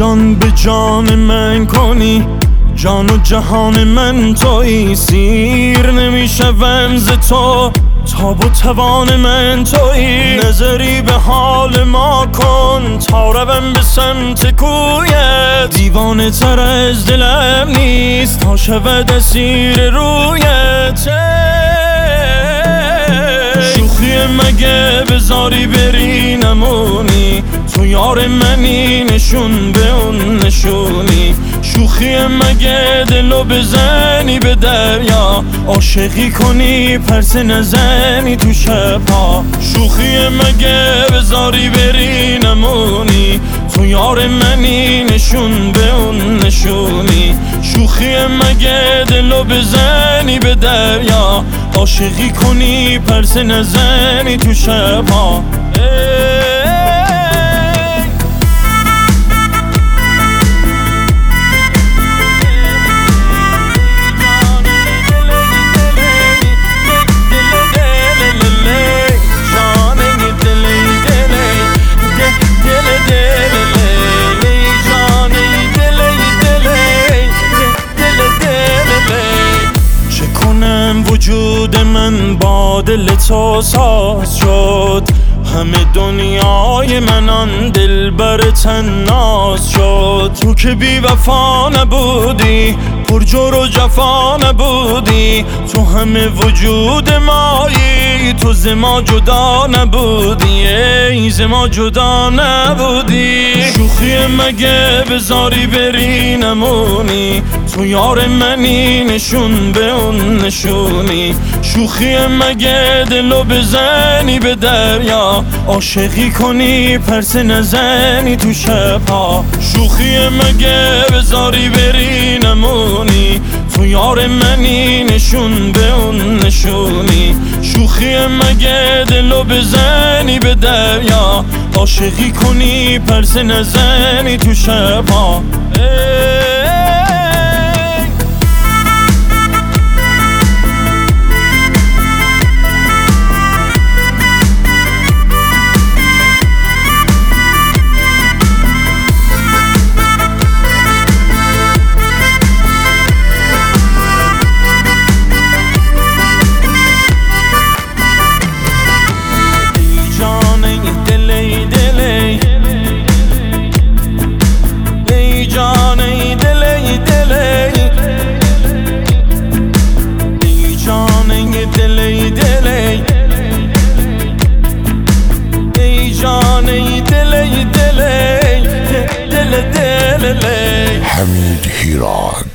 جان به جان من کنی جان و جهان من توی سیر نمی‌شوم ز تو تاب و توان من توی. نظری به حال ما کن تا روم به سمت کویت. دیوانه تر از دلم نیست تا شود اسیر رویت. شوخی مگه بذاری بری نمونی تو یار منی نشون به اون نشونی. شوخی مگه دلو بزنی به دریا؟ عاشقی کنی پرس نزنی تو شبها. شوخی مگه بذاری بری نمونی؟ تو یار منی نشون به اون نشونی. شوخی مگه دلو بزنی به دریا؟ عاشقی کنی پرس نزنی تو شبها. من با دل تو ساز شد. همه دنیای من آن دل بر ناز شد. تو که بی وفا نبودی پر جور و جفا نبودی. تو همه وجود مایی. تو زما جدا نبودی. ای زما جدا نبودی. شوخی مگه بذاری بری نمونی؟ تو یار منی نشون به اون نشونی. شوخی مگه دلو بزنی به دریا؟ عاشقی کنی پرس نزنی تو شبها. شوخی مگه بذاری بری نمونی؟ یار منی نشون به اون نشونی. شوخی مگه دلو بزنی به دریا؟ عاشقی کنی پرس نزنی تو شبها. حميد هيران